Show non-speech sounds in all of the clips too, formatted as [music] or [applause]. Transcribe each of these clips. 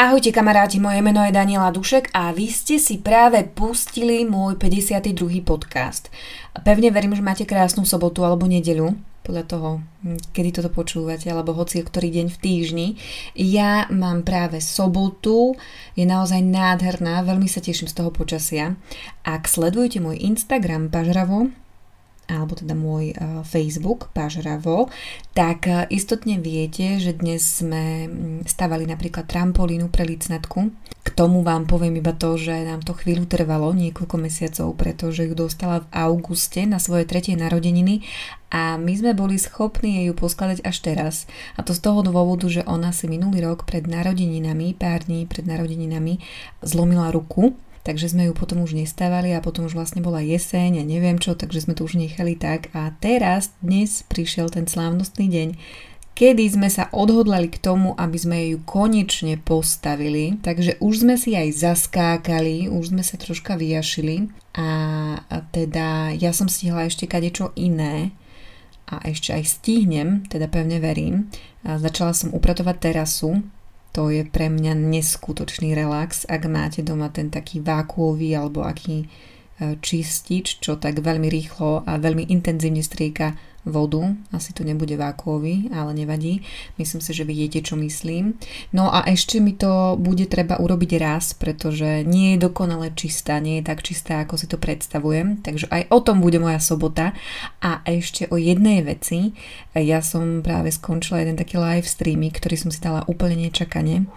Ahojte kamaráti, moje meno je Daniela Dušek a vy ste si práve pustili môj 52. podcast. Pevne verím, že máte krásnu sobotu alebo nedeľu, podľa toho, hm, kedy toto počúvate, alebo hoci ktorý deň v týždni. Ja mám práve sobotu, je naozaj nádherná, veľmi sa teším z toho počasia. Ak sledujete môj Instagram pažravo, alebo teda môj uh, Facebook, Pážravo, tak uh, istotne viete, že dnes sme mm, stavali napríklad trampolínu pre licnatku. K tomu vám poviem iba to, že nám to chvíľu trvalo, niekoľko mesiacov, pretože ju dostala v auguste na svoje tretie narodeniny a my sme boli schopní jej ju poskladať až teraz. A to z toho dôvodu, že ona si minulý rok pred narodeninami, pár dní pred narodeninami, zlomila ruku takže sme ju potom už nestávali a potom už vlastne bola jeseň a neviem čo, takže sme to už nechali tak. A teraz dnes prišiel ten slávnostný deň, kedy sme sa odhodlali k tomu, aby sme ju konečne postavili, takže už sme si aj zaskákali, už sme sa troška vyjašili. A teda ja som stihla ešte kadečo iné, a ešte aj stihnem, teda pevne verím. Začala som upratovať terasu, to je pre mňa neskutočný relax, ak máte doma ten taký vákuový alebo aký e, čistič, čo tak veľmi rýchlo a veľmi intenzívne strieka vodu. Asi to nebude vákuový, ale nevadí. Myslím si, že vidíte, čo myslím. No a ešte mi to bude treba urobiť raz, pretože nie je dokonale čistá, nie je tak čistá, ako si to predstavujem. Takže aj o tom bude moja sobota. A ešte o jednej veci. Ja som práve skončila jeden taký live streamy, ktorý som si dala úplne nečakane.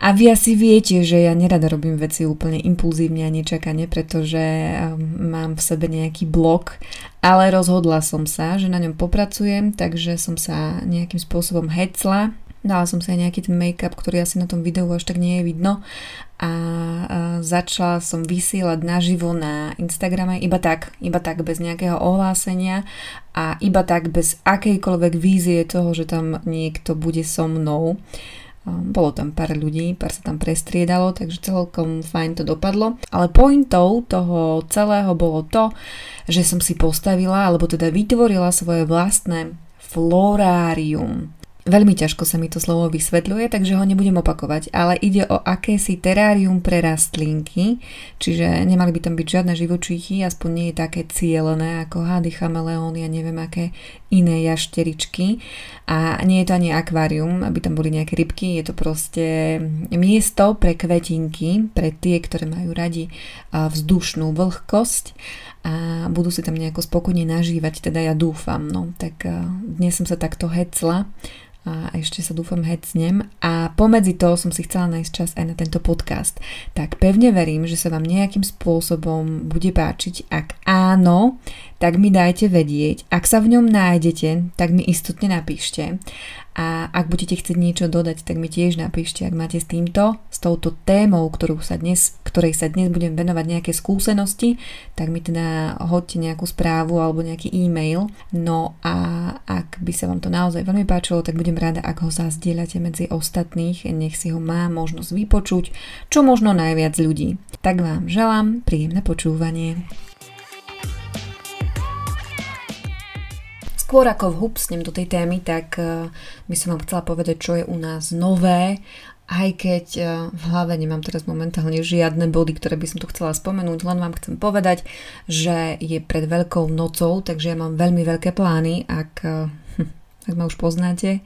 A vy asi viete, že ja nerada robím veci úplne impulzívne a nečakane, pretože um, mám v sebe nejaký blok, ale rozhodla som sa, že na ňom popracujem, takže som sa nejakým spôsobom hecla. Dala som sa aj nejaký ten make-up, ktorý asi na tom videu až tak nie je vidno a, začala som vysielať naživo na Instagrame iba tak, iba tak bez nejakého ohlásenia a iba tak bez akejkoľvek vízie toho, že tam niekto bude so mnou. Bolo tam pár ľudí, pár sa tam prestriedalo, takže celkom fajn to dopadlo. Ale pointou toho celého bolo to, že som si postavila, alebo teda vytvorila svoje vlastné florárium. Veľmi ťažko sa mi to slovo vysvetľuje, takže ho nebudem opakovať, ale ide o akési terárium pre rastlinky, čiže nemali by tam byť žiadne živočíchy, aspoň nie je také cielené ako hady, chameleóny a neviem aké iné jašteričky. A nie je to ani akvárium, aby tam boli nejaké rybky, je to proste miesto pre kvetinky, pre tie, ktoré majú radi vzdušnú vlhkosť a budú si tam nejako spokojne nažívať, teda ja dúfam. No, tak dnes som sa takto hecla a ešte sa dúfam hecnem a pomedzi toho som si chcela nájsť čas aj na tento podcast. Tak pevne verím, že sa vám nejakým spôsobom bude páčiť. Ak áno, tak mi dajte vedieť. Ak sa v ňom nájdete, tak mi istotne napíšte. A ak budete chcieť niečo dodať, tak mi tiež napíšte, ak máte s týmto, s touto témou, ktorú sa dnes, ktorej sa dnes budem venovať nejaké skúsenosti, tak mi teda hoďte nejakú správu alebo nejaký e-mail. No a ak by sa vám to naozaj veľmi páčilo, tak budem rada, ak ho zazdieľate medzi ostatných, nech si ho má možnosť vypočuť, čo možno najviac ľudí. Tak vám želám príjemné počúvanie. Skôr ako vhupsnem do tej témy, tak eh, by som vám chcela povedať, čo je u nás nové, aj keď eh, v hlave nemám teraz momentálne žiadne body, ktoré by som tu chcela spomenúť, len vám chcem povedať, že je pred Veľkou nocou, takže ja mám veľmi veľké plány, ak, hm, ak ma už poznáte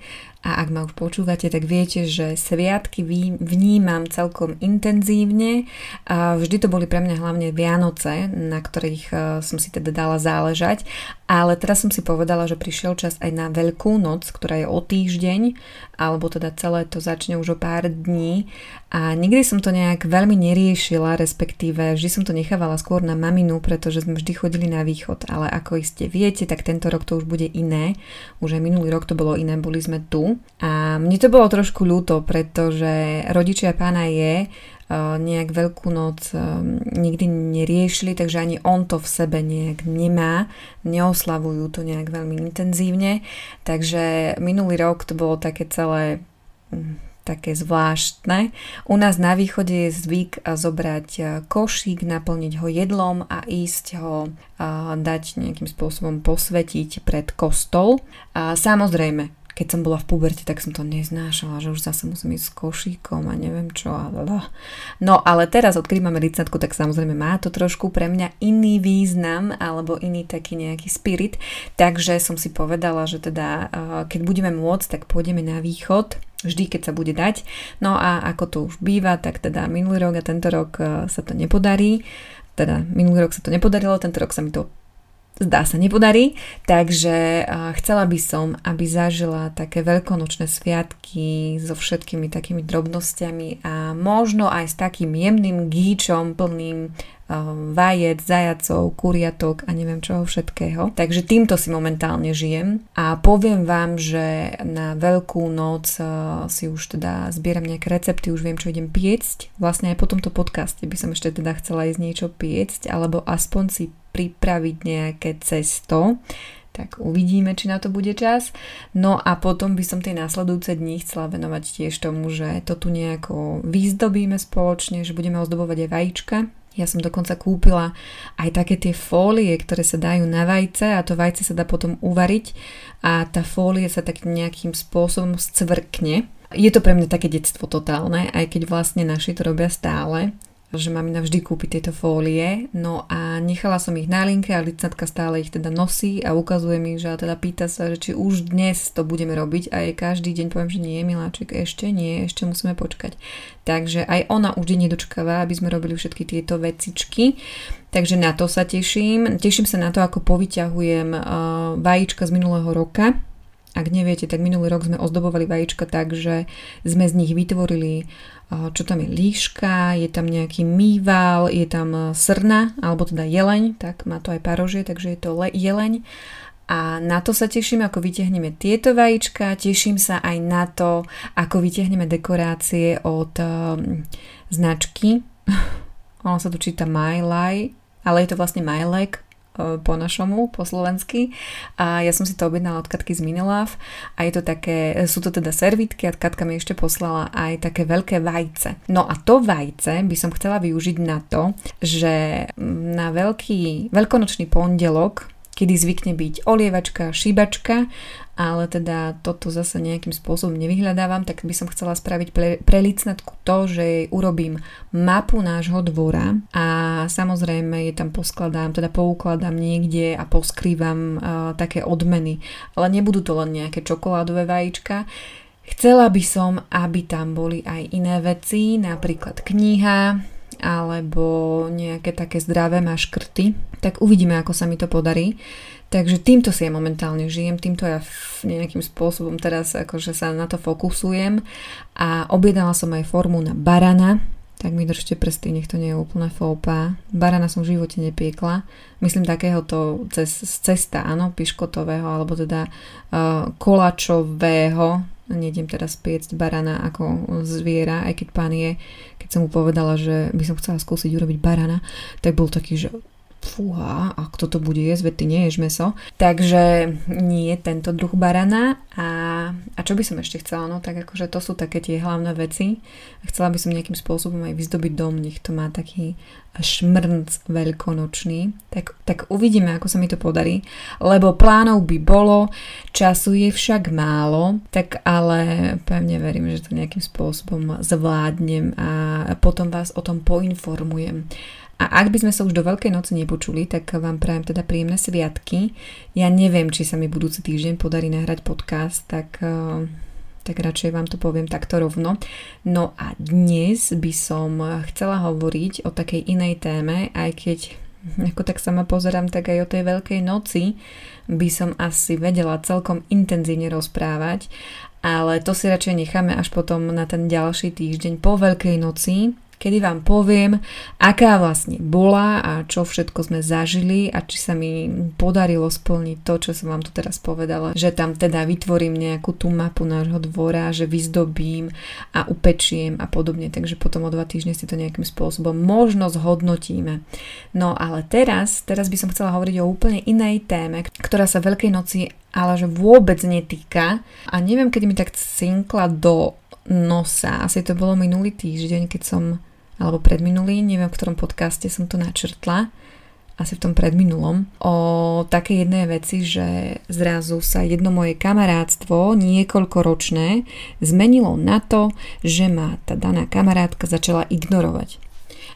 a ak ma už počúvate, tak viete, že sviatky vnímam celkom intenzívne. Vždy to boli pre mňa hlavne Vianoce, na ktorých e, som si teda dala záležať. Ale teraz som si povedala, že prišiel čas aj na Veľkú noc, ktorá je o týždeň, alebo teda celé to začne už o pár dní. A nikdy som to nejak veľmi neriešila, respektíve vždy som to nechávala skôr na maminu, pretože sme vždy chodili na východ. Ale ako iste viete, tak tento rok to už bude iné. Už aj minulý rok to bolo iné, boli sme tu. A mne to bolo trošku ľúto, pretože rodičia pána je nejak veľkú noc nikdy neriešili, takže ani on to v sebe nejak nemá, neoslavujú to nejak veľmi intenzívne, takže minulý rok to bolo také celé hm, také zvláštne. U nás na východe je zvyk zobrať košík, naplniť ho jedlom a ísť ho dať nejakým spôsobom posvetiť pred kostol. A samozrejme, keď som bola v puberte, tak som to neznášala, že už zase musím ísť s košíkom a neviem čo. No ale teraz, odkedy máme licnatku, tak samozrejme má to trošku pre mňa iný význam alebo iný taký nejaký spirit. Takže som si povedala, že teda keď budeme môcť, tak pôjdeme na východ vždy, keď sa bude dať. No a ako to už býva, tak teda minulý rok a tento rok sa to nepodarí. Teda minulý rok sa to nepodarilo, tento rok sa mi to zdá sa nepodarí, takže chcela by som, aby zažila také veľkonočné sviatky so všetkými takými drobnosťami a možno aj s takým jemným gíčom plným vajec, zajacov, kuriatok a neviem čoho všetkého. Takže týmto si momentálne žijem a poviem vám, že na veľkú noc si už teda zbieram nejaké recepty, už viem, čo idem piecť. Vlastne aj po tomto podcaste by som ešte teda chcela ísť niečo piecť alebo aspoň si pripraviť nejaké cesto, tak uvidíme, či na to bude čas. No a potom by som tie následujúce dni chcela venovať tiež tomu, že to tu nejako vyzdobíme spoločne, že budeme ozdobovať aj vajíčka. Ja som dokonca kúpila aj také tie fólie, ktoré sa dajú na vajce a to vajce sa dá potom uvariť a tá fólie sa tak nejakým spôsobom scvrkne. Je to pre mňa také detstvo totálne, aj keď vlastne naši to robia stále že mám navždy kúpiť tieto fólie. No a nechala som ich na linke a licnatka stále ich teda nosí a ukazuje mi, že teda pýta sa, že či už dnes to budeme robiť a jej každý deň poviem, že nie, miláček, ešte nie, ešte musíme počkať. Takže aj ona už deň nedočkáva, aby sme robili všetky tieto vecičky. Takže na to sa teším. Teším sa na to, ako povyťahujem uh, vajíčka z minulého roka, ak neviete, tak minulý rok sme ozdobovali vajíčka tak, že sme z nich vytvorili čo tam je líška, je tam nejaký mýval, je tam e, srna, alebo teda jeleň, tak má to aj parožie, takže je to le- jeleň. A na to sa teším, ako vytiahneme tieto vajíčka, teším sa aj na to, ako vytiahneme dekorácie od um, značky. [laughs] ono sa tu číta My Lai, ale je to vlastne Mylek, E, po našomu, po slovensky. A ja som si to objednala od Katky z Minilav a je to také, sú to teda servitky a Katka mi ešte poslala aj také veľké vajce. No a to vajce by som chcela využiť na to, že na veľký, veľkonočný pondelok kedy zvykne byť olievačka, šíbačka ale teda toto zase nejakým spôsobom nevyhľadávam, tak by som chcela spraviť pre, pre licnatku to, že jej urobím mapu nášho dvora a samozrejme je tam poskladám, teda poukladám niekde a poskrývam uh, také odmeny, ale nebudú to len nejaké čokoládové vajíčka, Chcela by som, aby tam boli aj iné veci, napríklad kniha, alebo nejaké také zdravé maškrty, tak uvidíme, ako sa mi to podarí. Takže týmto si ja momentálne žijem, týmto ja nejakým spôsobom teraz akože sa na to fokusujem a objednala som aj formu na barana, tak mi držte prsty, nech to nie je úplne fópa. Barana som v živote nepiekla. Myslím takéhoto cez, cesta, áno, piškotového, alebo teda uh, kolačového. Nejdem teraz piecť barana ako zviera, aj keď pán je, keď som mu povedala, že by som chcela skúsiť urobiť barana, tak bol taký, že fúha, a kto to bude jesť, veď ty neješ meso. Takže nie tento druh barana. A, a čo by som ešte chcela? No tak akože to sú také tie hlavné veci. Chcela by som nejakým spôsobom aj vyzdobiť dom, nech to má taký šmrnc veľkonočný. Tak, tak uvidíme, ako sa mi to podarí. Lebo plánov by bolo, času je však málo, tak ale pevne verím, že to nejakým spôsobom zvládnem a potom vás o tom poinformujem. A ak by sme sa už do Veľkej noci nepočuli, tak vám prajem teda príjemné sviatky. Ja neviem, či sa mi budúci týždeň podarí nahrať podcast, tak, eh, tak radšej vám to poviem takto rovno. No a dnes by som chcela hovoriť o takej inej téme, aj keď ako tak sama pozerám, tak aj o tej Veľkej noci by som asi vedela celkom intenzívne rozprávať, ale to si radšej necháme až potom na ten ďalší týždeň po Veľkej noci, kedy vám poviem, aká vlastne bola a čo všetko sme zažili a či sa mi podarilo splniť to, čo som vám tu teraz povedala, že tam teda vytvorím nejakú tú mapu nášho dvora, že vyzdobím a upečiem a podobne, takže potom o dva týždne si to nejakým spôsobom možno zhodnotíme. No ale teraz, teraz by som chcela hovoriť o úplne inej téme, ktorá sa Veľkej noci ale že vôbec netýka a neviem, kedy mi tak cinkla do nosa. Asi to bolo minulý týždeň, keď som, alebo predminulý, neviem v ktorom podcaste som to načrtla. asi v tom predminulom, o také jednej veci, že zrazu sa jedno moje kamarátstvo niekoľkoročné zmenilo na to, že ma tá daná kamarátka začala ignorovať.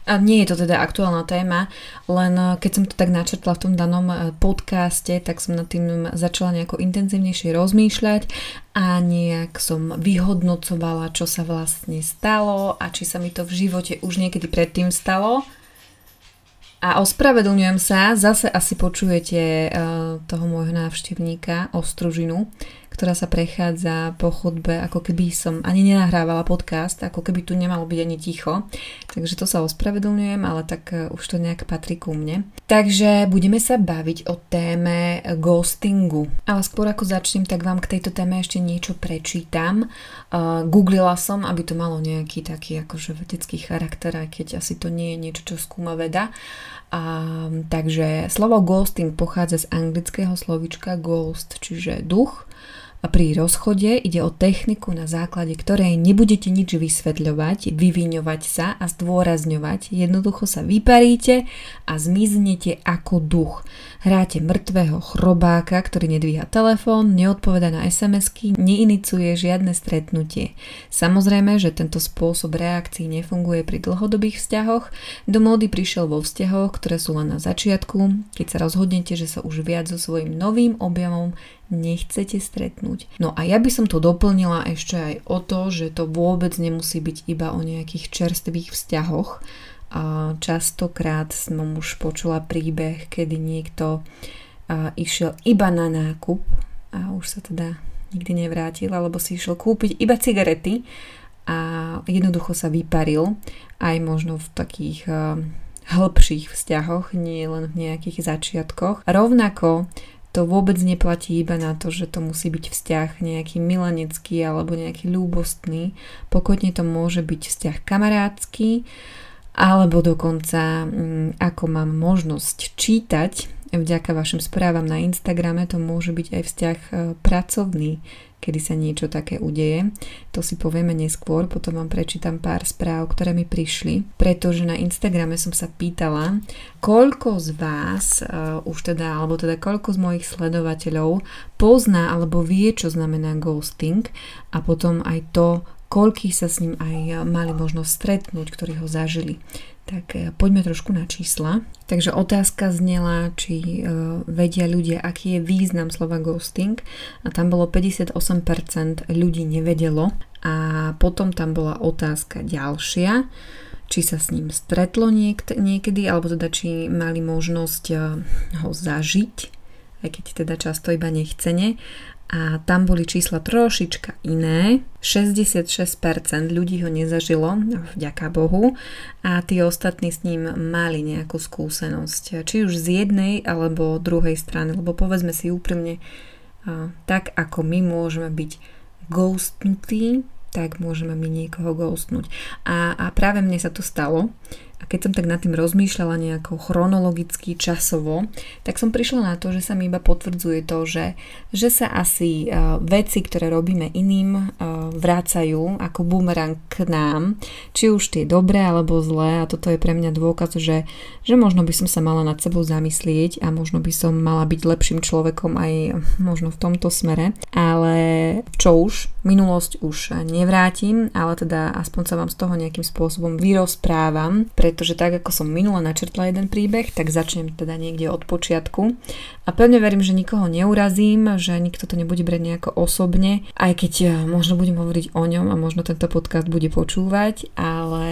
A nie je to teda aktuálna téma, len eh, keď som to tak načrtla v tom danom eh, podcaste, tak som nad tým začala nejako intenzívnejšie rozmýšľať a nejak som vyhodnocovala, čo sa vlastne stalo a či sa mi to v živote už niekedy predtým stalo. A ospravedlňujem sa, zase asi počujete uh, toho môjho návštevníka, Ostružinu, ktorá sa prechádza po chodbe, ako keby som ani nenahrávala podcast, ako keby tu nemalo byť ani ticho. Takže to sa ospravedlňujem, ale tak uh, už to nejak patrí ku mne. Takže budeme sa baviť o téme ghostingu. Ale skôr ako začnem, tak vám k tejto téme ešte niečo prečítam. Uh, googlila som, aby to malo nejaký taký akože vedecký charakter, aj keď asi to nie je niečo, čo skúma veda. A, takže slovo ghosting pochádza z anglického slovička ghost, čiže duch a pri rozchode ide o techniku, na základe ktorej nebudete nič vysvetľovať, vyviňovať sa a zdôrazňovať. Jednoducho sa vyparíte a zmiznete ako duch. Hráte mŕtvého chrobáka, ktorý nedvíha telefón, neodpoveda na SMS-ky, neiniciuje žiadne stretnutie. Samozrejme, že tento spôsob reakcií nefunguje pri dlhodobých vzťahoch. Do módy prišiel vo vzťahoch, ktoré sú len na začiatku, keď sa rozhodnete, že sa už viac so svojím novým objemom nechcete stretnúť. No a ja by som to doplnila ešte aj o to, že to vôbec nemusí byť iba o nejakých čerstvých vzťahoch. Častokrát som už počula príbeh, kedy niekto išiel iba na nákup a už sa teda nikdy nevrátil, alebo si išiel kúpiť iba cigarety a jednoducho sa vyparil aj možno v takých hĺbších vzťahoch, nie len v nejakých začiatkoch. Rovnako to vôbec neplatí iba na to, že to musí byť vzťah nejaký milanecký alebo nejaký ľúbostný. Pokojne to môže byť vzťah kamarátsky alebo dokonca, mm, ako mám možnosť čítať vďaka vašim správam na Instagrame, to môže byť aj vzťah e, pracovný, kedy sa niečo také udeje. To si povieme neskôr, potom vám prečítam pár správ, ktoré mi prišli, pretože na Instagrame som sa pýtala, koľko z vás uh, už teda, alebo teda koľko z mojich sledovateľov pozná alebo vie, čo znamená ghosting a potom aj to, koľkých sa s ním aj mali možnosť stretnúť, ktorí ho zažili. Tak e, poďme trošku na čísla. Takže otázka znela, či uh, vedia ľudia, aký je význam slova ghosting a tam bolo 58% ľudí nevedelo a potom tam bola otázka ďalšia, či sa s ním stretlo niekt- niekedy, alebo teda či mali možnosť ho zažiť, aj keď teda často iba nechcene a tam boli čísla trošička iné. 66% ľudí ho nezažilo, vďaka Bohu, a tí ostatní s ním mali nejakú skúsenosť. Či už z jednej alebo druhej strany, lebo povedzme si úprimne, tak ako my môžeme byť ghostnutí, tak môžeme my niekoho ghostnúť. A, a práve mne sa to stalo, a keď som tak nad tým rozmýšľala nejako chronologicky, časovo, tak som prišla na to, že sa mi iba potvrdzuje to, že, že sa asi uh, veci, ktoré robíme iným, uh, vrácajú ako bumerang k nám, či už tie dobré alebo zlé. A toto je pre mňa dôkaz, že, že možno by som sa mala nad sebou zamyslieť a možno by som mala byť lepším človekom aj možno v tomto smere, ale čo už, minulosť už nevrátim, ale teda aspoň sa vám z toho nejakým spôsobom vyrozprávam, pre pretože tak ako som minule načrtla jeden príbeh, tak začnem teda niekde od počiatku a pevne verím, že nikoho neurazím, že nikto to nebude brať nejako osobne, aj keď eh, možno budem hovoriť o ňom a možno tento podcast bude počúvať, ale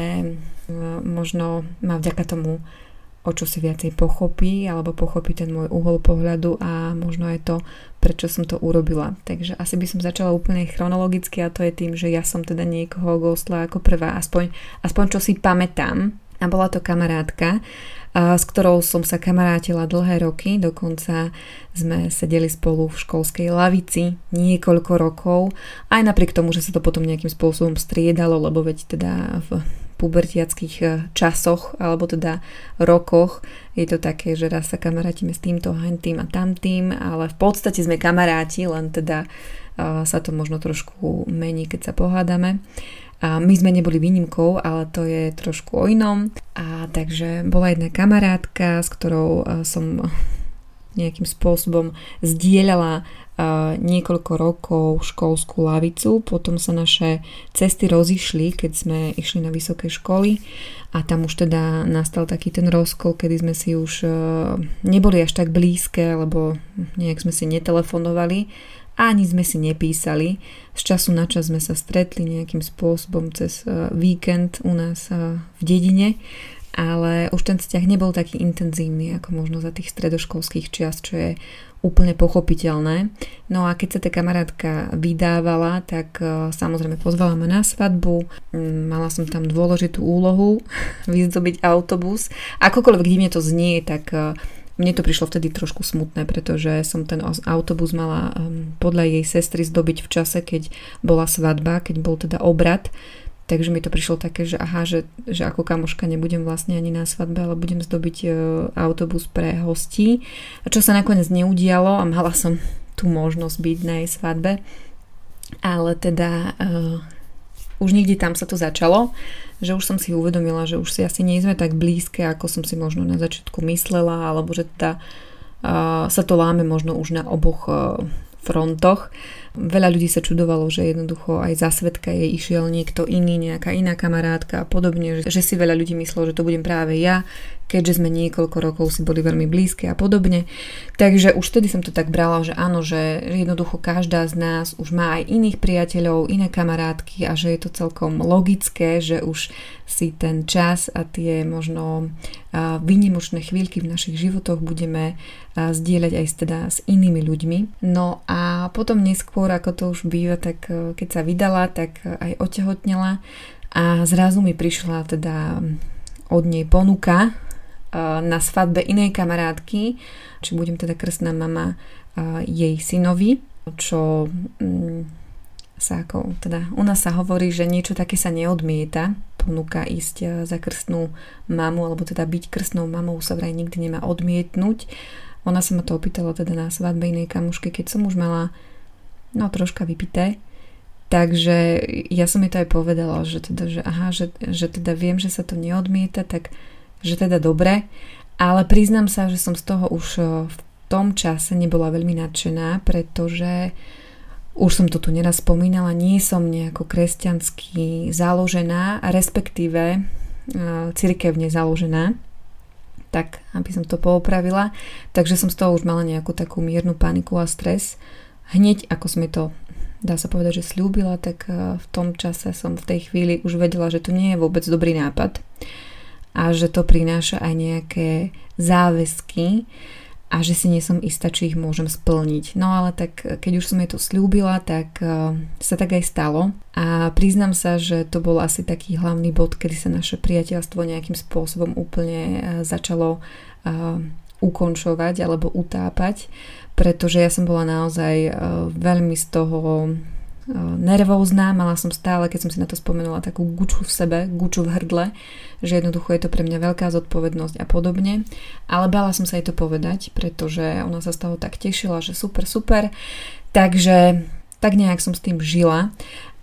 eh, možno ma vďaka tomu o čo si viacej pochopí alebo pochopí ten môj uhol pohľadu a možno aj to, prečo som to urobila. Takže asi by som začala úplne chronologicky a to je tým, že ja som teda niekoho ghostla ako prvá, aspoň, aspoň čo si pamätám, a bola to kamarátka, s ktorou som sa kamarátila dlhé roky, dokonca sme sedeli spolu v školskej lavici niekoľko rokov, aj napriek tomu, že sa to potom nejakým spôsobom striedalo, lebo veď teda v pubertiackých e, časoch alebo teda rokoch je to také, že raz sa kamarátime s týmto, tým a tamtým, ale v podstate sme kamaráti, len teda sa to možno trošku mení, keď sa pohádame. A my sme neboli výnimkou, ale to je trošku o inom. A takže bola jedna kamarátka, s ktorou som [laughs] nejakým spôsobom zdieľala niekoľko rokov školskú lavicu, potom sa naše cesty rozišli, keď sme išli na vysoké školy. A tam už teda nastal taký ten rozkol, kedy sme si už neboli až tak blízke, lebo nejak sme si netelefonovali ani sme si nepísali. Z času na čas sme sa stretli nejakým spôsobom cez víkend u nás v dedine ale už ten vzťah nebol taký intenzívny ako možno za tých stredoškolských čias, čo je úplne pochopiteľné. No a keď sa tá kamarátka vydávala, tak uh, samozrejme pozvala ma na svadbu, um, mala som tam dôležitú úlohu [laughs] vyzdobiť autobus. Akokoľvek divne to znie, tak mne to prišlo vtedy trošku smutné, pretože som ten autobus mala podľa jej sestry zdobiť v čase, keď bola svadba, keď bol teda obrad Takže mi to prišlo také, že aha, že, že ako kamoška nebudem vlastne ani na svadbe, ale budem zdobiť e, autobus pre hostí. A čo sa nakoniec neudialo a mala som tú možnosť byť na jej svadbe. Ale teda e, už niekde tam sa to začalo, že už som si uvedomila, že už si asi nie sme tak blízke, ako som si možno na začiatku myslela, alebo že teda uh, sa to láme možno už na oboch uh, frontoch. Veľa ľudí sa čudovalo, že jednoducho aj za svetka jej išiel niekto iný, nejaká iná kamarátka a podobne, že, že si veľa ľudí myslelo, že to budem práve ja, keďže sme niekoľko rokov si boli veľmi blízke a podobne. Takže už vtedy som to tak brala, že áno, že jednoducho každá z nás už má aj iných priateľov, iné kamarátky a že je to celkom logické, že už si ten čas a tie možno výnimočné chvíľky v našich životoch budeme zdieľať aj teda s inými ľuďmi. No a potom neskôr, ako to už býva, tak e, keď sa vydala, tak aj otehotnela a zrazu mi prišla teda od nej ponuka na svadbe inej kamarátky, či budem teda krstná mama jej synovi, čo mm, sa ako, teda u nás sa hovorí, že niečo také sa neodmieta, ponúka ísť za krstnú mamu, alebo teda byť krstnou mamou sa vraj nikdy nemá odmietnúť. Ona sa ma to opýtala teda na svadbe inej kamušky, keď som už mala no troška vypité. Takže ja som jej to aj povedala, že teda, že aha, že, že teda viem, že sa to neodmieta, tak že teda dobre, ale priznám sa, že som z toho už e, v tom čase nebola veľmi nadšená, pretože už som to tu neraz spomínala, nie som nejako kresťansky založená, respektíve e, cirkevne založená, tak aby som to poopravila. Takže som z toho už mala nejakú takú miernu paniku a stres. Hneď ako mi to dá sa povedať, že slúbila, tak e, v tom čase som v tej chvíli už vedela, že to nie je vôbec dobrý nápad a že to prináša aj nejaké záväzky a že si nie som istá, či ich môžem splniť. No ale tak keď už som jej to slúbila, tak uh, sa tak aj stalo a priznam sa, že to bol asi taký hlavný bod, kedy sa naše priateľstvo nejakým spôsobom úplne začalo ukončovať alebo utápať, pretože ja som bola naozaj veľmi z toho nervózna, mala som stále, keď som si na to spomenula, takú guču v sebe, guču v hrdle, že jednoducho je to pre mňa veľká zodpovednosť a podobne. Ale bala som sa jej to povedať, pretože ona sa z toho tak tešila, že super, super. Takže tak nejak som s tým žila,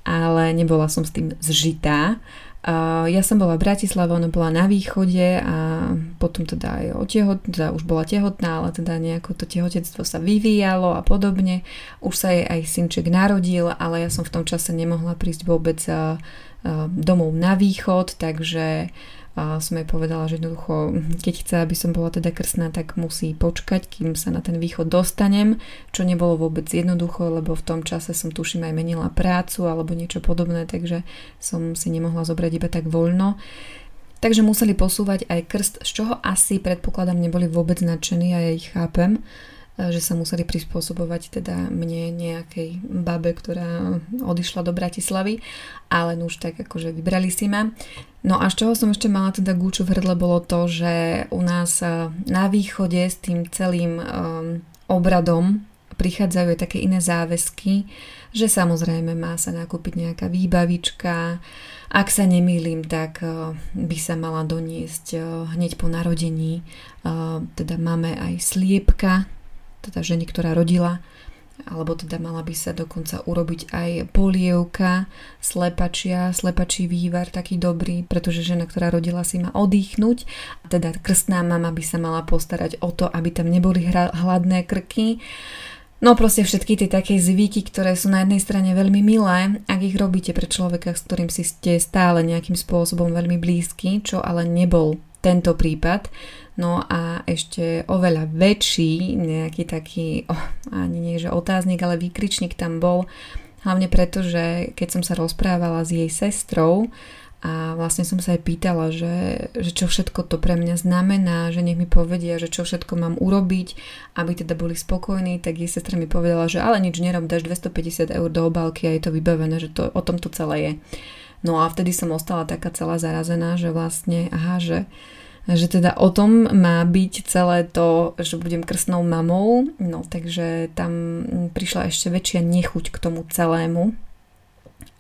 ale nebola som s tým zžitá. Uh, ja som bola v Bratislave, ona bola na východe a potom teda aj otehot, teda už bola tehotná, ale teda nejako to tehotenstvo sa vyvíjalo a podobne. Už sa jej aj synček narodil, ale ja som v tom čase nemohla prísť vôbec uh, domov na východ, takže a som jej povedala, že jednoducho, keď chce, aby som bola teda krsná, tak musí počkať, kým sa na ten východ dostanem, čo nebolo vôbec jednoducho, lebo v tom čase som tuším aj menila prácu alebo niečo podobné, takže som si nemohla zobrať iba tak voľno. Takže museli posúvať aj krst, z čoho asi predpokladám neboli vôbec nadšení a ja ich chápem, že sa museli prispôsobovať teda mne nejakej babe, ktorá odišla do Bratislavy, ale no už tak akože vybrali si ma. No a z čoho som ešte mala teda gúču v hrdle bolo to, že u nás eh, na východe s tým celým um, obradom prichádzajú aj také iné záväzky, že samozrejme má sa nakúpiť nejaká výbavička, ak sa nemýlim, tak by sa mala doniesť hneď po narodení. Teda máme aj sliepka, teda ženy, ktorá rodila alebo teda mala by sa dokonca urobiť aj polievka, slepačia, slepačí vývar taký dobrý, pretože žena, ktorá rodila si má oddychnúť teda krstná mama by sa mala postarať o to, aby tam neboli hladné krky. No proste všetky tie také zvyky, ktoré sú na jednej strane veľmi milé, ak ich robíte pre človeka, s ktorým si ste stále nejakým spôsobom veľmi blízky, čo ale nebol tento prípad, No a ešte oveľa väčší, nejaký taký, oh, ani nie že otáznik, ale výkričník tam bol, hlavne preto, že keď som sa rozprávala s jej sestrou a vlastne som sa aj pýtala, že, že čo všetko to pre mňa znamená, že nech mi povedia, že čo všetko mám urobiť, aby teda boli spokojní, tak jej sestra mi povedala, že ale nič nerob, dáš 250 eur do obálky a je to vybavené, že to, o tom to celé je. No a vtedy som ostala taká celá zarazená, že vlastne, aha, že, že teda o tom má byť celé to, že budem krstnou mamou, no takže tam prišla ešte väčšia nechuť k tomu celému.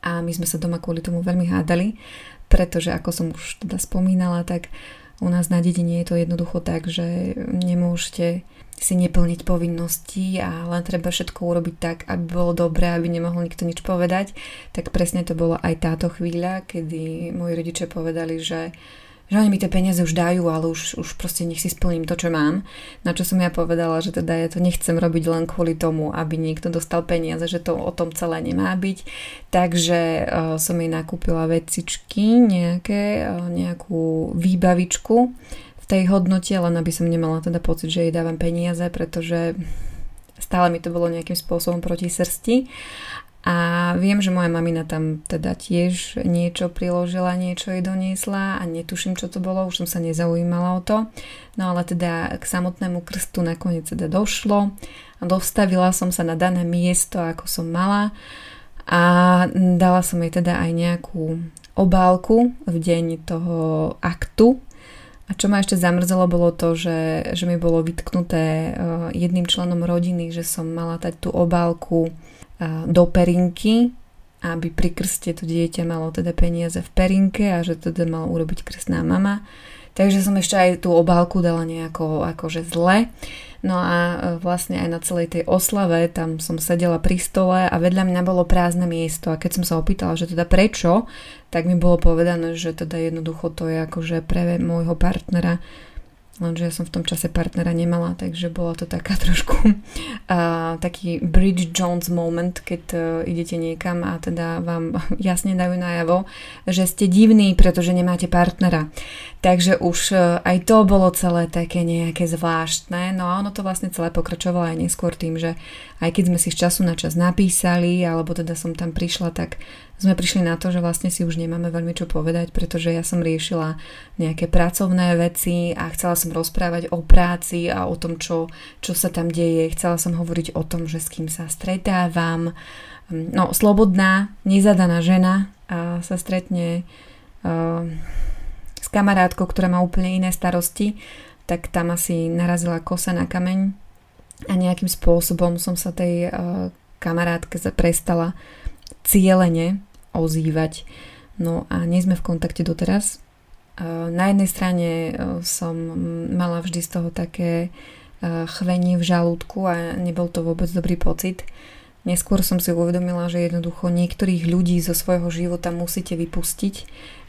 A my sme sa doma kvôli tomu veľmi hádali, pretože ako som už teda spomínala, tak u nás na dedine je to jednoducho tak, že nemôžete si neplniť povinnosti a len treba všetko urobiť tak, aby bolo dobré, aby nemohol nikto nič povedať, tak presne to bolo aj táto chvíľa, kedy moji rodičia povedali, že že oni mi tie peniaze už dajú, ale už, už proste nech si splním to, čo mám. Na čo som ja povedala, že teda ja to nechcem robiť len kvôli tomu, aby niekto dostal peniaze, že to o tom celé nemá byť. Takže uh, som jej nakúpila vecičky, nejaké, uh, nejakú výbavičku v tej hodnote, len aby som nemala teda pocit, že jej dávam peniaze, pretože stále mi to bolo nejakým spôsobom proti srsti. A viem, že moja mamina tam teda tiež niečo priložila, niečo jej doniesla a netuším, čo to bolo, už som sa nezaujímala o to. No ale teda k samotnému krstu nakoniec teda došlo a dostavila som sa na dané miesto, ako som mala a dala som jej teda aj nejakú obálku v deň toho aktu, a čo ma ešte zamrzelo bolo to, že, že mi bolo vytknuté eh, jedným členom rodiny, že som mala dať tú obálku do perinky, aby pri krste to dieťa malo teda peniaze v perinke a že teda malo urobiť krstná mama. Takže som ešte aj tú obálku dala nejako akože zle. No a e, vlastne aj na celej tej oslave tam som sedela pri stole a vedľa mňa bolo prázdne miesto a keď som sa opýtala, že teda prečo, tak mi bolo povedané, že teda jednoducho to je akože pre môjho partnera lenže ja som v tom čase partnera nemala, takže bola to taká [laughs] trošku uh, taký Bridge Jones moment, keď uh, idete niekam a teda vám [laughs] jasne dajú najavo, že ste divní, pretože nemáte partnera. Takže už uh, aj to bolo celé také nejaké zvláštne, no a ono to vlastne celé pokračovalo aj neskôr tým, že aj keď sme si z času na čas napísali, alebo teda som tam prišla, tak sme prišli na to, že vlastne si už nemáme veľmi čo povedať, pretože ja som riešila nejaké pracovné veci a chcela som rozprávať o práci a o tom, čo, čo sa tam deje. Chcela som hovoriť o tom, že s kým sa stretávam. No, slobodná, nezadaná žena a sa stretne uh, s kamarátkou, ktorá má úplne iné starosti, tak tam asi narazila kosa na kameň a nejakým spôsobom som sa tej uh, kamarátke prestala cieľene ozývať. No a nie sme v kontakte doteraz. Uh, na jednej strane uh, som mala vždy z toho také uh, chvenie v žalúdku a nebol to vôbec dobrý pocit. Neskôr som si uvedomila, že jednoducho niektorých ľudí zo svojho života musíte vypustiť,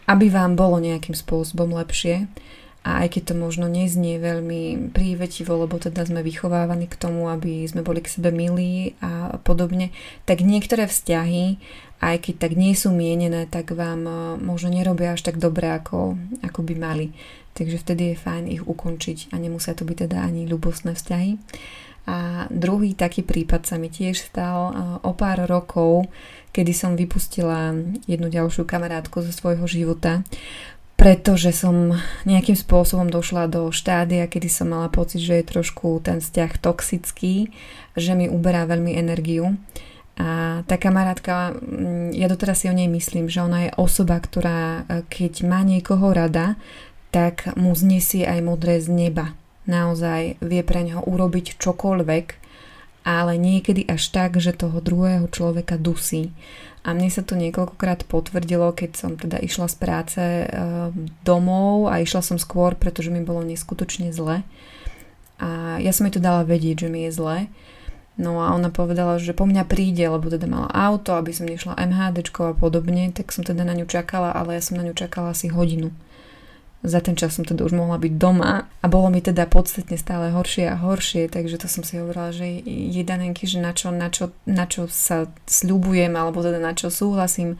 aby vám bolo nejakým spôsobom lepšie a aj keď to možno neznie veľmi prívetivo, lebo teda sme vychovávaní k tomu, aby sme boli k sebe milí a podobne, tak niektoré vzťahy, aj keď tak nie sú mienené, tak vám e, možno nerobia až tak dobre, ako, ako by mali. Takže vtedy je fajn ich ukončiť a nemusia to byť teda ani ľubostné vzťahy. A druhý taký prípad sa mi tiež stal e, o pár rokov, kedy som vypustila jednu ďalšiu kamarátku zo svojho života pretože som nejakým spôsobom došla do štádia, kedy som mala pocit, že je trošku ten vzťah toxický, že mi uberá veľmi energiu. A tá kamarátka, mm, ja doteraz si o nej myslím, že ona je osoba, ktorá e, keď má niekoho rada, tak mu znesie aj modré z neba. Naozaj vie pre neho urobiť čokoľvek, ale niekedy až tak, že toho druhého človeka dusí. A mne sa to niekoľkokrát potvrdilo, keď som teda išla z práce eh, domov a išla som skôr, pretože mi bolo neskutočne zle. A ja som jej to dala vedieť, že mi je zle. No a ona povedala, že po mňa príde, lebo teda mala auto, aby som nešla MHD a podobne, tak som teda na ňu čakala, ale ja som na ňu čakala asi hodinu. Za ten čas som teda už mohla byť doma a bolo mi teda podstatne stále horšie a horšie, takže to som si hovorila, že jedanenky, že na čo, na čo, na čo sa sľubujem, alebo teda na čo súhlasím,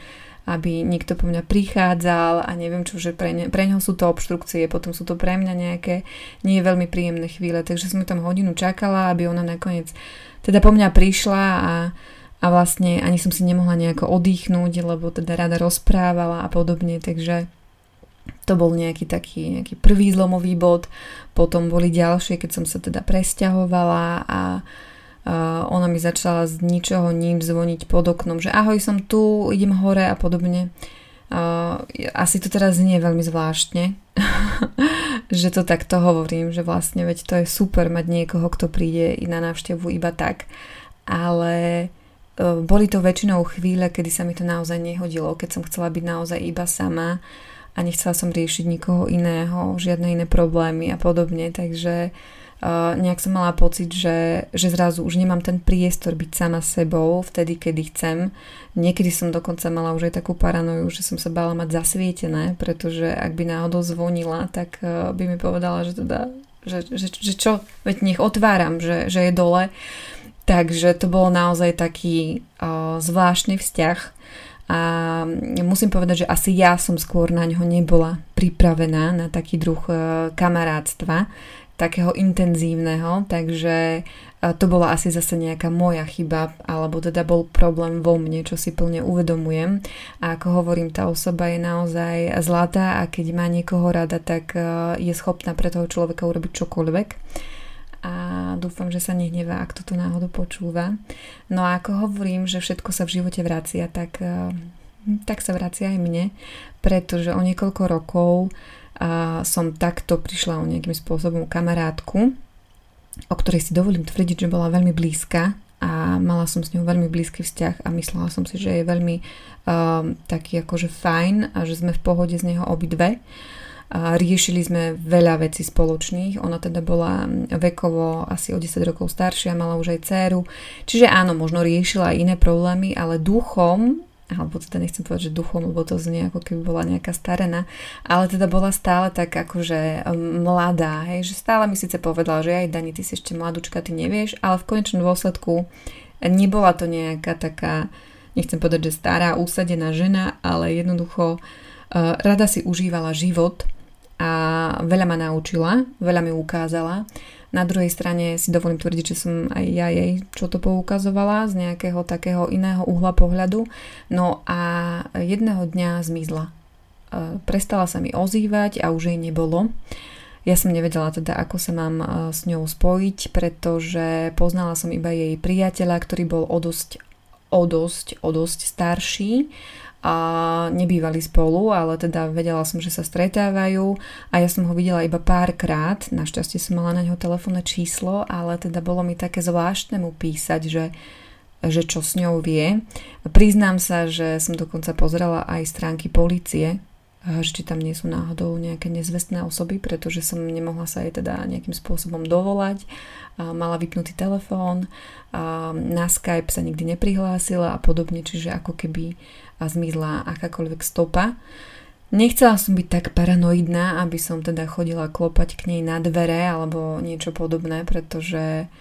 aby niekto po mňa prichádzal a neviem čo, že pre, ne, pre neho sú to obštrukcie, potom sú to pre mňa nejaké nie veľmi príjemné chvíle, takže som tam hodinu čakala, aby ona nakoniec teda po mňa prišla a, a vlastne ani som si nemohla nejako oddychnúť, lebo teda rada rozprávala a podobne, takže to bol nejaký taký nejaký prvý zlomový bod. Potom boli ďalšie, keď som sa teda presťahovala a uh, ona mi začala z ničoho ním zvoniť pod oknom, že ahoj som tu, idem hore a podobne. Uh, asi to teraz znie veľmi zvláštne, [laughs] že to takto hovorím, že vlastne veď to je super mať niekoho, kto príde na návštevu iba tak, ale uh, boli to väčšinou chvíle, kedy sa mi to naozaj nehodilo, keď som chcela byť naozaj iba sama a nechcela som riešiť nikoho iného, žiadne iné problémy a podobne, takže uh, nejak som mala pocit, že, že zrazu už nemám ten priestor byť sama sebou vtedy, kedy chcem. Niekedy som dokonca mala už aj takú paranoju, že som sa bála mať zasvietené, pretože ak by náhodou zvonila, tak uh, by mi povedala, že teda, že, že, že čo, veď nech otváram, že, že je dole. Takže to bolo naozaj taký uh, zvláštny vzťah a musím povedať, že asi ja som skôr na ňo nebola pripravená na taký druh kamarátstva, takého intenzívneho, takže to bola asi zase nejaká moja chyba, alebo teda bol problém vo mne, čo si plne uvedomujem. A ako hovorím, tá osoba je naozaj zlatá a keď má niekoho rada, tak je schopná pre toho človeka urobiť čokoľvek. A dúfam, že sa nehnevá, ak toto náhodou počúva. No a ako hovorím, že všetko sa v živote vracia, tak, tak sa vracia aj mne, pretože o niekoľko rokov a som takto prišla o nejakým spôsobom kamarátku, o ktorej si dovolím tvrdiť, že bola veľmi blízka a mala som s ňou veľmi blízky vzťah a myslela som si, že je veľmi um, taký akože fajn a že sme v pohode z neho obidve. A riešili sme veľa vecí spoločných. Ona teda bola vekovo asi o 10 rokov staršia, mala už aj dceru. Čiže áno, možno riešila aj iné problémy, ale duchom alebo teda nechcem povedať, že duchom, lebo to znie ako keby bola nejaká starená, ale teda bola stále tak akože um, mladá, hej, že stále mi síce povedala, že aj Dani, ty si ešte mladúčka, ty nevieš, ale v konečnom dôsledku nebola to nejaká taká, nechcem povedať, že stará, úsadená žena, ale jednoducho uh, rada si užívala život a veľa ma naučila, veľa mi ukázala na druhej strane si dovolím tvrdiť, že som aj ja jej čo to poukazovala z nejakého takého iného uhla pohľadu. No a jedného dňa zmizla. E, prestala sa mi ozývať a už jej nebolo. Ja som nevedela teda, ako sa mám e, s ňou spojiť, pretože poznala som iba jej priateľa, ktorý bol o dosť, o dosť, o dosť starší a nebývali spolu, ale teda vedela som, že sa stretávajú a ja som ho videla iba párkrát, našťastie som mala na neho telefónne číslo, ale teda bolo mi také zvláštne mu písať, že že čo s ňou vie. Priznám sa, že som dokonca pozrela aj stránky policie, že či tam nie sú náhodou nejaké nezvestné osoby, pretože som nemohla sa jej teda nejakým spôsobom dovolať. Mala vypnutý telefón, na Skype sa nikdy neprihlásila a podobne, čiže ako keby a zmizla akákoľvek stopa. Nechcela som byť tak paranoidná, aby som teda chodila klopať k nej na dvere alebo niečo podobné, pretože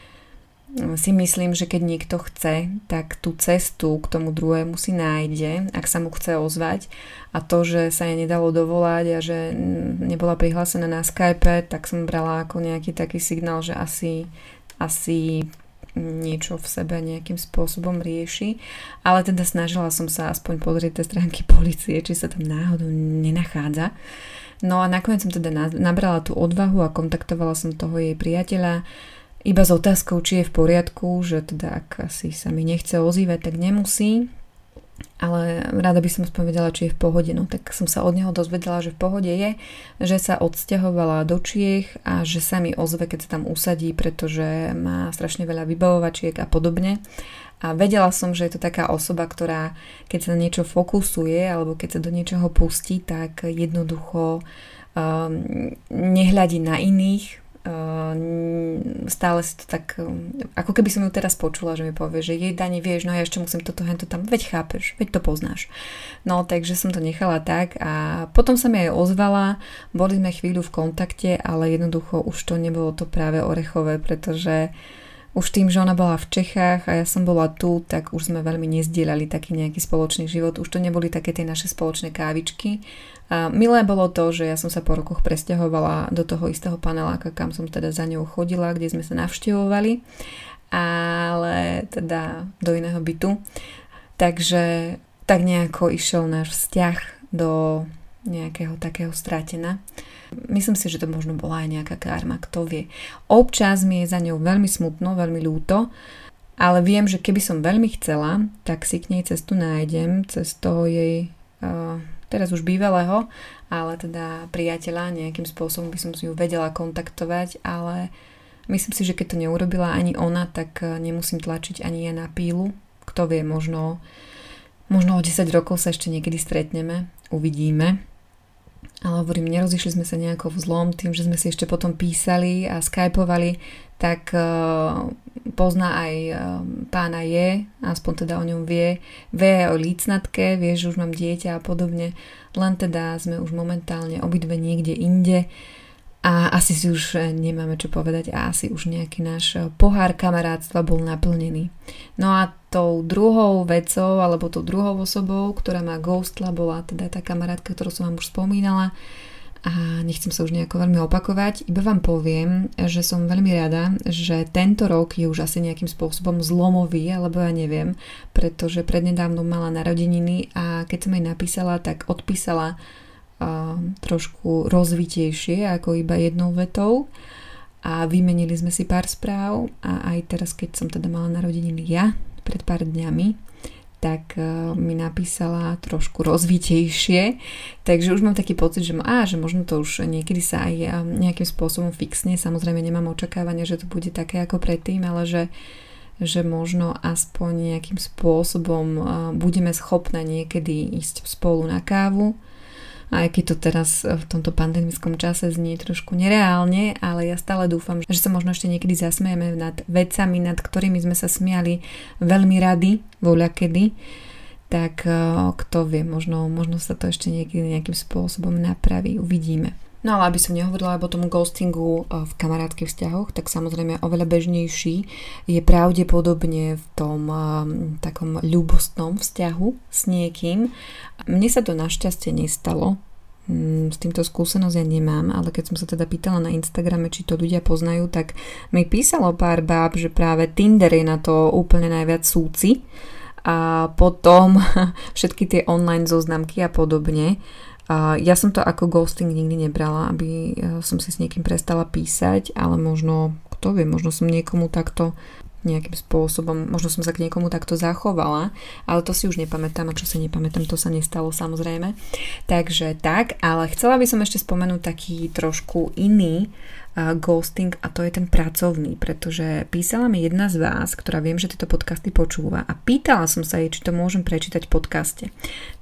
mm, si myslím, že keď niekto chce, tak tú cestu k tomu druhému si nájde, ak sa mu chce ozvať. A to, že sa jej nedalo dovolať a že mm, nebola prihlásená na Skype, tak som brala ako nejaký taký signál, že asi, asi niečo v sebe nejakým spôsobom rieši, ale teda snažila som sa aspoň pozrieť tie stránky [laughs] policie, či sa tam náhodou nenachádza. No a nakoniec som teda nabrala tú odvahu a kontaktovala som toho jej priateľa iba s otázkou, či je v poriadku, že teda ak asi sa mi nechce ozývať, tak nemusí, ale rada by som aspoň vedela, či je v pohode. No tak som sa od neho dozvedela, že v pohode je, že sa odsťahovala do Čiech a že sa mi ozve, keď sa tam usadí, pretože má strašne veľa vybavovačiek a podobne. A vedela som, že je to taká osoba, ktorá keď sa na niečo fokusuje alebo keď sa do niečoho pustí, tak jednoducho um, nehľadí na iných, stále si to tak, ako keby som ju teraz počula, že mi povie, že jej Dani, vieš, no ja ešte musím toto, hento tam, veď chápeš, veď to poznáš. No, takže som to nechala tak a potom sa mi aj ozvala, boli sme chvíľu v kontakte, ale jednoducho už to nebolo to práve orechové, pretože už tým, že ona bola v Čechách a ja som bola tu, tak už sme veľmi nezdielali taký nejaký spoločný život. Už to neboli také tie naše spoločné kávičky. A milé bolo to, že ja som sa po rokoch presťahovala do toho istého paneláka, kam som teda za ňou chodila, kde sme sa navštevovali, ale teda do iného bytu. Takže tak nejako išiel náš vzťah do nejakého takého stratena. Myslím si, že to možno bola aj nejaká karma, kto vie. Občas mi je za ňou veľmi smutno, veľmi ľúto, ale viem, že keby som veľmi chcela, tak si k nej cestu nájdem, cez toho jej uh, teraz už bývalého, ale teda priateľa, nejakým spôsobom by som si ju vedela kontaktovať, ale myslím si, že keď to neurobila ani ona, tak uh, nemusím tlačiť ani ja na pílu. Kto vie, možno, možno o 10 rokov sa ešte niekedy stretneme, uvidíme. Ale hovorím, nerozišli sme sa nejako v zlom tým, že sme si ešte potom písali a skypovali, tak uh, pozná aj uh, pána je, aspoň teda o ňom vie, vie o lícnatke, vie, že už mám dieťa a podobne, len teda sme už momentálne obidve niekde inde a asi si už e, nemáme čo povedať a asi už nejaký náš pohár kamarátstva bol naplnený. No a tou druhou vecou alebo tou druhou osobou, ktorá ma ghostla, bola teda tá kamarátka, ktorú som vám už spomínala. A nechcem sa už nejako veľmi opakovať, iba vám poviem, že som veľmi rada, že tento rok je už asi nejakým spôsobom zlomový, alebo ja neviem, pretože prednedávno mala narodeniny a keď som jej napísala, tak odpísala a, trošku rozvitejšie ako iba jednou vetou. A vymenili sme si pár správ a aj teraz, keď som teda mala narodeniny ja pred pár dňami, tak uh, mi napísala trošku rozvitejšie, takže už mám taký pocit, že, á, že možno to už niekedy sa aj nejakým spôsobom fixne, samozrejme nemám očakávanie, že to bude také ako predtým, ale že, že možno aspoň nejakým spôsobom uh, budeme schopné niekedy ísť spolu na kávu, aj keď to teraz v tomto pandemickom čase znie trošku nereálne, ale ja stále dúfam, že sa možno ešte niekedy zasmejeme nad vecami, nad ktorými sme sa smiali veľmi rady, voľa kedy, tak eh, kto vie, možno, možno sa to ešte niekedy nejakým spôsobom napraví, uvidíme. No ale aby som nehovorila o tom ghostingu eh, v kamarátskych vzťahoch, tak samozrejme oveľa bežnejší je pravdepodobne v tom um, takom ľubostnom vzťahu s niekým. Mne sa to našťastie nestalo, mm, s týmto skúsenosť ja nemám, ale keď som sa teda pýtala na Instagrame, či to ľudia poznajú, tak mi písalo pár báb, že práve Tinder je na to úplne najviac súci a potom [laughs] všetky tie online zoznamky a podobne. Ja som to ako ghosting nikdy nebrala, aby e, som si s niekým prestala písať, ale možno, kto vie, možno som niekomu takto nejakým spôsobom, možno som sa k niekomu takto zachovala, ale to si už nepamätám a čo si nepamätám, to sa nestalo samozrejme. Takže tak, ale chcela by som ešte spomenúť taký trošku iný uh, ghosting a to je ten pracovný, pretože písala mi jedna z vás, ktorá viem, že tieto podcasty počúva a pýtala som sa jej, či to môžem prečítať v podcaste.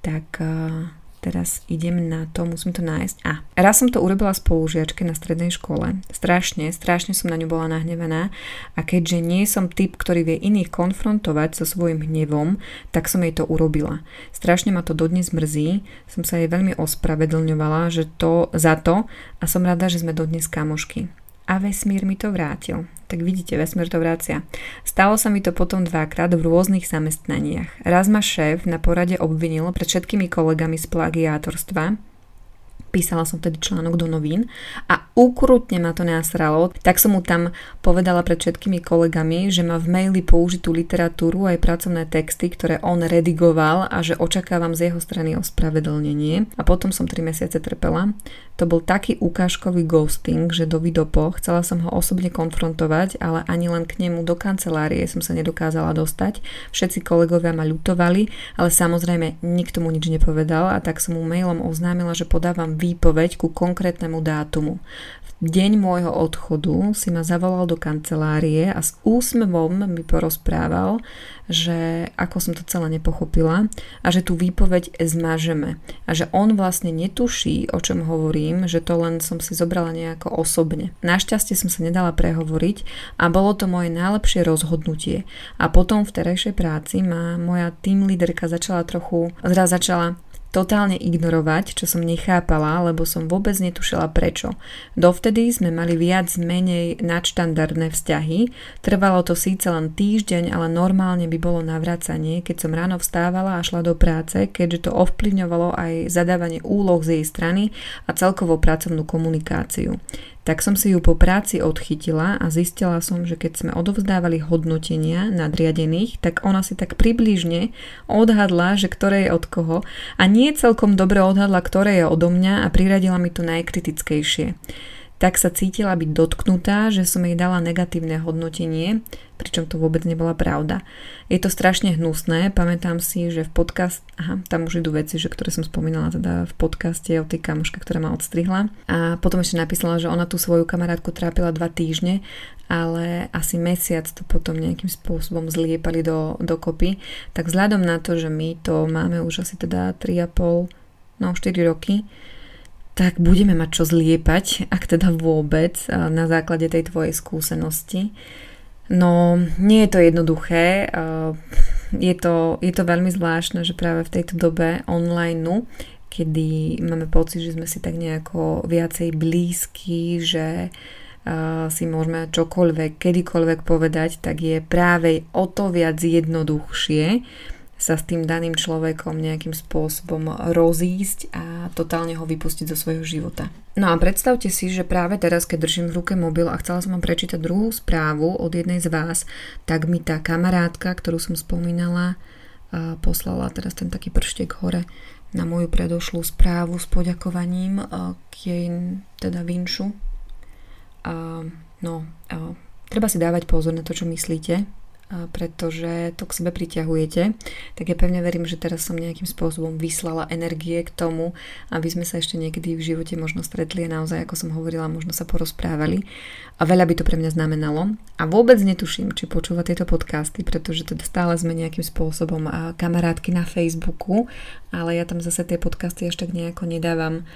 Tak uh, Teraz idem na to, musím to nájsť. A raz som to urobila spolužiačke na strednej škole. Strašne, strašne som na ňu bola nahnevaná a keďže nie som typ, ktorý vie iných konfrontovať so svojím hnevom, tak som jej to urobila. Strašne ma to dodnes mrzí, som sa jej veľmi ospravedlňovala že to, za to a som rada, že sme dodnes kamošky a vesmír mi to vrátil. Tak vidíte, vesmír to vracia. Stalo sa mi to potom dvakrát v rôznych zamestnaniach. Raz ma šéf na porade obvinil pred všetkými kolegami z plagiátorstva, písala som tedy článok do novín a ukrutne ma to nasralo, tak som mu tam povedala pred všetkými kolegami, že má v maili použitú literatúru aj pracovné texty, ktoré on redigoval a že očakávam z jeho strany ospravedlnenie a potom som 3 mesiace trpela. To bol taký ukážkový ghosting, že do vidopo chcela som ho osobne konfrontovať, ale ani len k nemu do kancelárie som sa nedokázala dostať. Všetci kolegovia ma ľutovali, ale samozrejme nikto mu nič nepovedal a tak som mu mailom oznámila, že podávam výpoveď ku konkrétnemu dátumu. V deň môjho odchodu si ma zavolal do kancelárie a s úsmevom mi porozprával, že ako som to celé nepochopila a že tú výpoveď zmažeme a že on vlastne netuší, o čom hovorím, že to len som si zobrala nejako osobne. Našťastie som sa nedala prehovoriť a bolo to moje najlepšie rozhodnutie. A potom v terajšej práci ma moja team líderka začala trochu, zraz začala totálne ignorovať, čo som nechápala, lebo som vôbec netušila prečo. Dovtedy sme mali viac menej nadštandardné vzťahy, trvalo to síce len týždeň, ale normálne by bolo navracanie, keď som ráno vstávala a šla do práce, keďže to ovplyvňovalo aj zadávanie úloh z jej strany a celkovo pracovnú komunikáciu. Tak som si ju po práci odchytila a zistila som, že keď sme odovzdávali hodnotenia nadriadených, tak ona si tak približne odhadla, že ktoré je od koho a nie celkom dobre odhadla, ktoré je odo mňa a priradila mi to najkritickejšie tak sa cítila byť dotknutá, že som jej dala negatívne hodnotenie, pričom to vôbec nebola pravda. Je to strašne hnusné, pamätám si, že v podcast, aha, tam už idú veci, že ktoré som spomínala teda v podcaste o tej kamoške, ktorá ma odstrihla. A potom ešte napísala, že ona tú svoju kamarátku trápila dva týždne, ale asi mesiac to potom nejakým spôsobom zliepali do, do kopy. Tak vzhľadom na to, že my to máme už asi teda 3,5, no 4 roky, tak budeme mať čo zliepať, ak teda vôbec, na základe tej tvojej skúsenosti. No, nie je to jednoduché, je to, je to veľmi zvláštne, že práve v tejto dobe online, kedy máme pocit, že sme si tak nejako viacej blízki, že si môžeme čokoľvek, kedykoľvek povedať, tak je práve o to viac jednoduchšie sa s tým daným človekom nejakým spôsobom rozísť a totálne ho vypustiť zo svojho života. No a predstavte si, že práve teraz, keď držím v ruke mobil a chcela som vám prečítať druhú správu od jednej z vás, tak mi tá kamarátka, ktorú som spomínala, poslala teraz ten taký prštek hore na moju predošlú správu s poďakovaním k jej teda vinšu. No, treba si dávať pozor na to, čo myslíte, pretože to k sebe priťahujete, tak ja pevne verím, že teraz som nejakým spôsobom vyslala energie k tomu, aby sme sa ešte niekedy v živote možno stretli a naozaj, ako som hovorila, možno sa porozprávali. A veľa by to pre mňa znamenalo. A vôbec netuším, či počúva tieto podcasty, pretože teda stále sme nejakým spôsobom kamarátky na Facebooku, ale ja tam zase tie podcasty až tak nejako nedávam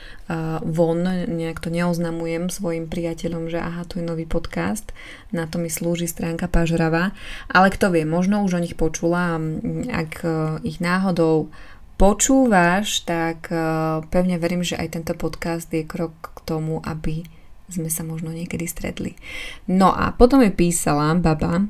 von, nejak to neoznamujem svojim priateľom, že aha, tu je nový podcast, na to mi slúži stránka Pažrava, ale kto vie, možno už o nich počula, ak e, ich náhodou počúvaš, tak e, pevne verím, že aj tento podcast je krok k tomu, aby sme sa možno niekedy stretli. No a potom je písala baba, e,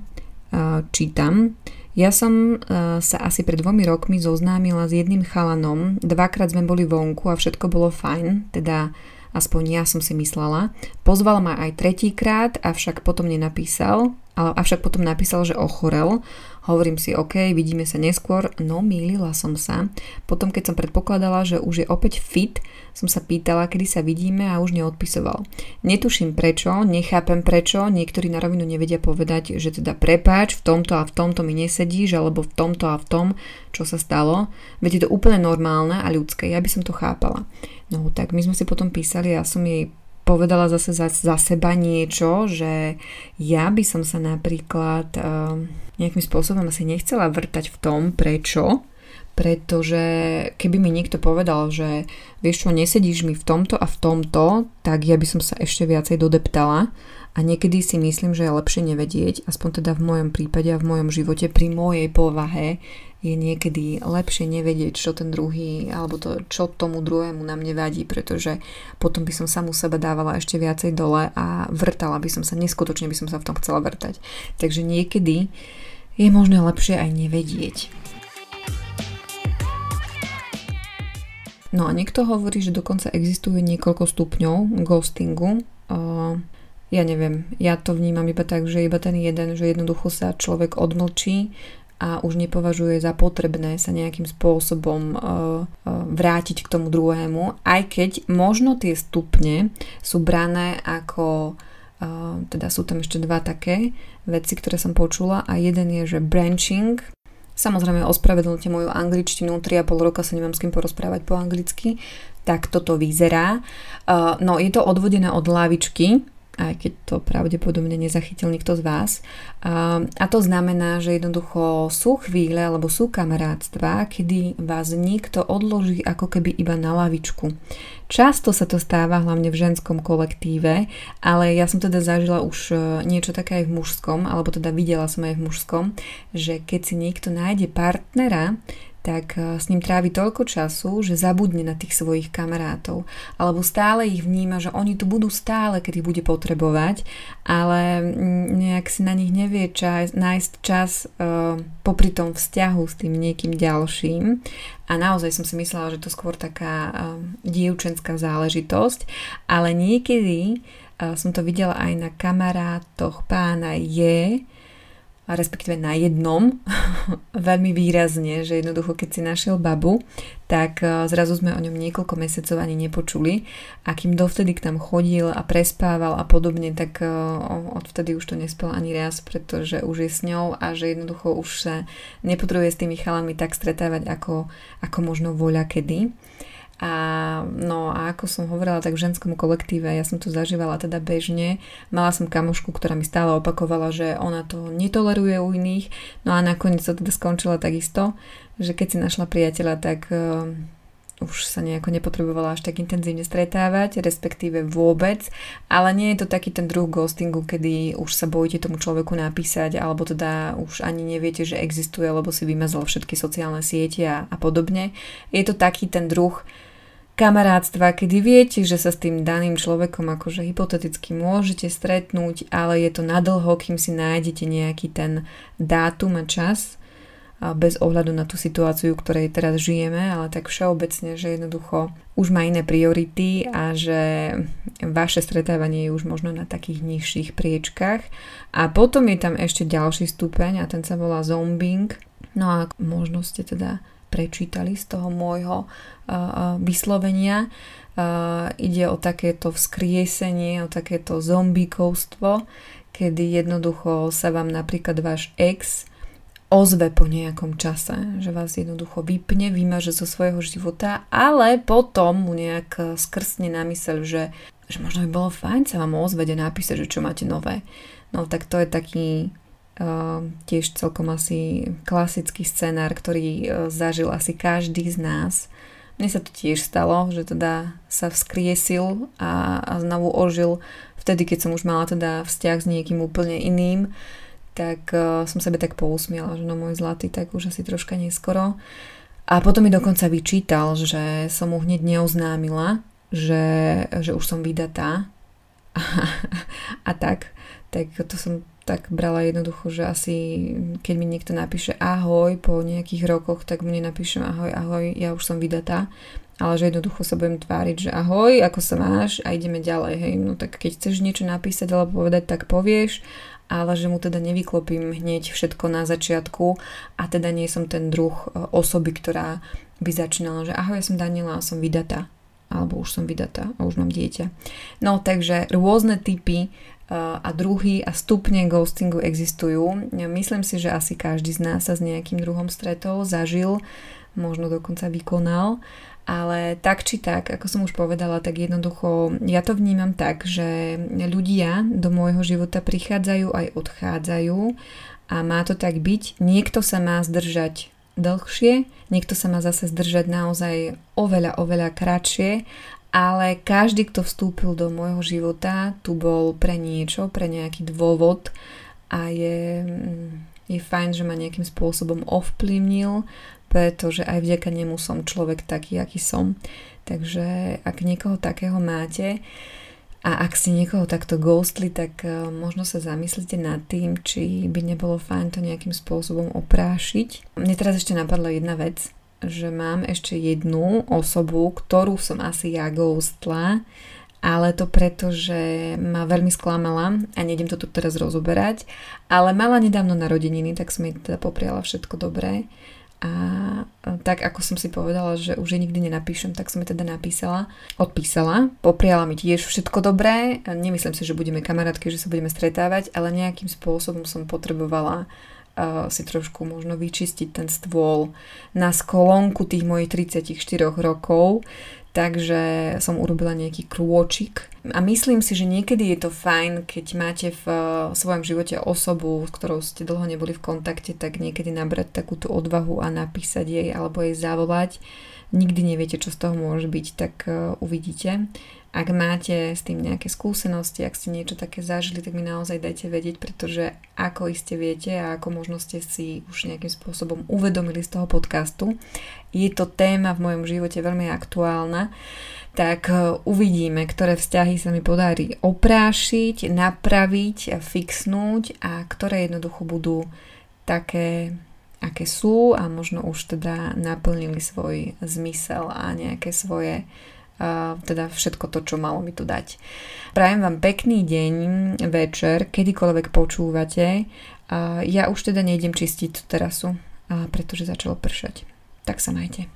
čítam, ja som sa asi pred dvomi rokmi zoznámila s jedným chalanom, dvakrát sme boli vonku a všetko bolo fajn, teda aspoň ja som si myslela. Pozval ma aj tretíkrát, avšak potom nenapísal, ale avšak potom napísal, že ochorel. Hovorím si, OK, vidíme sa neskôr, no mýlila som sa. Potom, keď som predpokladala, že už je opäť fit, som sa pýtala, kedy sa vidíme a už neodpisoval. Netuším prečo, nechápem prečo, niektorí na rovinu nevedia povedať, že teda prepáč, v tomto a v tomto mi nesedíš, alebo v tomto a v tom, čo sa stalo. Veď je to úplne normálne a ľudské, ja by som to chápala. No tak my sme si potom písali, ja som jej povedala zase za, za seba niečo, že ja by som sa napríklad uh, nejakým spôsobom asi nechcela vrtať v tom, prečo, pretože keby mi niekto povedal, že vieš čo, nesedíš mi v tomto a v tomto, tak ja by som sa ešte viacej dodeptala. A niekedy si myslím, že je lepšie nevedieť, aspoň teda v mojom prípade a v mojom živote, pri mojej povahe, je niekedy lepšie nevedieť, čo ten druhý, alebo to, čo tomu druhému na mne vadí, pretože potom by som samu seba dávala ešte viacej dole a vrtala by som sa, neskutočne by som sa v tom chcela vrtať. Takže niekedy je možné lepšie aj nevedieť. No a niekto hovorí, že dokonca existuje niekoľko stupňov ghostingu. Uh, ja neviem, ja to vnímam iba tak, že iba ten jeden, že jednoducho sa človek odmlčí a už nepovažuje za potrebné sa nejakým spôsobom uh, uh, vrátiť k tomu druhému, aj keď možno tie stupne sú brané ako uh, teda sú tam ešte dva také veci, ktoré som počula a jeden je, že branching. Samozrejme, ospravedlňte moju angličtinu, 3,5 roka sa nemám s kým porozprávať po anglicky, tak toto vyzerá. No je to odvodené od lavičky, aj keď to pravdepodobne nezachytil nikto z vás. A, to znamená, že jednoducho sú chvíle alebo sú kamarátstva, kedy vás niekto odloží ako keby iba na lavičku. Často sa to stáva hlavne v ženskom kolektíve, ale ja som teda zažila už e, niečo také aj v mužskom, alebo teda videla som aj v mužskom, že keď si niekto nájde partnera, tak eh, s ním trávi toľko času, že zabudne na tých svojich kamarátov. Alebo stále ich vníma, že oni tu budú stále, keď ich bude potrebovať, ale mm, nejak si na nich nevie čas, nájsť čas uh, popri tom vzťahu s tým niekým ďalším. A naozaj som si myslela, že to skôr taká uh, dievčenská záležitosť, ale niekedy uh, som to videla aj na kamarátoch pána je, a respektíve na jednom [laughs] veľmi výrazne, že jednoducho keď si našiel babu, tak e, zrazu sme o ňom niekoľko mesiacov ani nepočuli a kým dovtedy k tam chodil a prespával a podobne, tak e, odvtedy už to nespel ani raz, pretože už je s ňou a že jednoducho už sa nepotrebuje s tými chalami tak stretávať ako, ako možno voľa kedy. A no a ako som hovorila, tak v ženskom kolektíve, ja som to zažívala teda bežne, mala som kamošku, ktorá mi stále opakovala, že ona to netoleruje u iných, no a nakoniec to teda skončila takisto, že keď si našla priateľa, tak uh, už sa nejako nepotrebovala až tak intenzívne stretávať, respektíve vôbec, ale nie je to taký ten druh ghostingu, kedy už sa bojíte tomu človeku napísať, alebo teda už ani neviete, že existuje, lebo si vymazal všetky sociálne siete a, a podobne. Je to taký ten druh, kamarátstva, kedy viete, že sa s tým daným človekom akože hypoteticky môžete stretnúť, ale je to nadlho, kým si nájdete nejaký ten dátum a čas bez ohľadu na tú situáciu, ktorej teraz žijeme, ale tak všeobecne, že jednoducho už má iné priority a že vaše stretávanie je už možno na takých nižších priečkách. A potom je tam ešte ďalší stupeň a ten sa volá zombing. No a možno ste teda prečítali z toho môjho vyslovenia. Ide o takéto vzkriesenie, o takéto zombíkovstvo, kedy jednoducho sa vám napríklad váš ex ozve po nejakom čase, že vás jednoducho vypne, vymaže zo svojho života, ale potom mu nejak skrsne na mysel, že, že možno by bolo fajn sa vám ozveť a napísať, že čo máte nové. No tak to je taký tiež celkom asi klasický scenár, ktorý e, zažil asi každý z nás. Mne sa to tiež stalo, že teda sa vzkriesil a, a znovu ožil vtedy, keď som už mala teda vzťah s niekým úplne iným, tak uh, som sebe tak pousmiala, že no môj zlatý, tak už asi troška neskoro. A potom mi dokonca vyčítal, že som mu hneď neoznámila, že, že už som vydatá a, [laughs] a tak. Tak to som tak brala jednoducho, že asi keď mi niekto napíše ahoj po nejakých rokoch, tak mu nenapíšem ahoj, ahoj, ja už som vydatá, ale že jednoducho sa budem tváriť, že ahoj, ako sa máš? A ideme ďalej, hej, no tak keď chceš niečo napísať alebo povedať, tak povieš, ale že mu teda nevyklopím hneď všetko na začiatku. A teda nie som ten druh e, osoby, ktorá by začínala, že ahoj, ja som Daniela a som vydatá. Alebo už som vydatá a už mám dieťa. No takže rôzne typy a druhy a stupne ghostingu existujú. Myslím si, že asi každý z nás sa s nejakým druhom stretol, zažil, možno dokonca vykonal, ale tak či tak, ako som už povedala, tak jednoducho ja to vnímam tak, že ľudia do môjho života prichádzajú aj odchádzajú a má to tak byť. Niekto sa má zdržať dlhšie, niekto sa má zase zdržať naozaj oveľa, oveľa kratšie ale každý, kto vstúpil do môjho života, tu bol pre niečo, pre nejaký dôvod a je, mm, je fajn, že ma nejakým spôsobom ovplyvnil, pretože aj vďaka nemu som človek taký, aký som. Takže ak niekoho takého máte a ak si niekoho takto ghostli, tak e, možno sa zamyslite nad tým, či by nebolo fajn to nejakým spôsobom oprášiť. Mne teraz ešte napadla jedna vec, že mám ešte jednu osobu, ktorú som asi ja ghostla, ale to preto, že ma veľmi sklamala a nejdem to tu teraz rozoberať, ale mala nedávno narodeniny, tak som jej teda popriala všetko dobré. A tak ako som si povedala, že už jej nikdy nenapíšem, tak som jej teda napísala, odpísala, popriala mi tiež všetko dobré, nemyslím si, že budeme kamarátky, že sa budeme stretávať, ale nejakým spôsobom som potrebovala si trošku možno vyčistiť ten stôl na skolonku tých mojich 34 rokov. takže som urobila nejaký krôčik a myslím si, že niekedy je to fajn, keď máte v svojom živote osobu, s ktorou ste dlho neboli v kontakte, tak niekedy nabrať takúto odvahu a napísať jej alebo jej zavolať. Nikdy neviete, čo z toho môže byť, tak uh, uvidíte. Ak máte s tým nejaké skúsenosti, ak ste niečo také zažili, tak mi naozaj dajte vedieť, pretože ako iste viete a ako možno ste si už nejakým spôsobom uvedomili z toho podcastu, je to téma v mojom živote veľmi aktuálna, tak e, uvidíme, ktoré vzťahy sa mi podarí oprášiť, napraviť, fixnúť a ktoré jednoducho budú také aké sú a možno už teda naplnili svoj zmysel a nejaké svoje teda všetko to, čo malo mi tu dať. Prajem vám pekný deň, večer, kedykoľvek počúvate. Ja už teda nejdem čistiť tú terasu, pretože začalo pršať. Tak sa majte.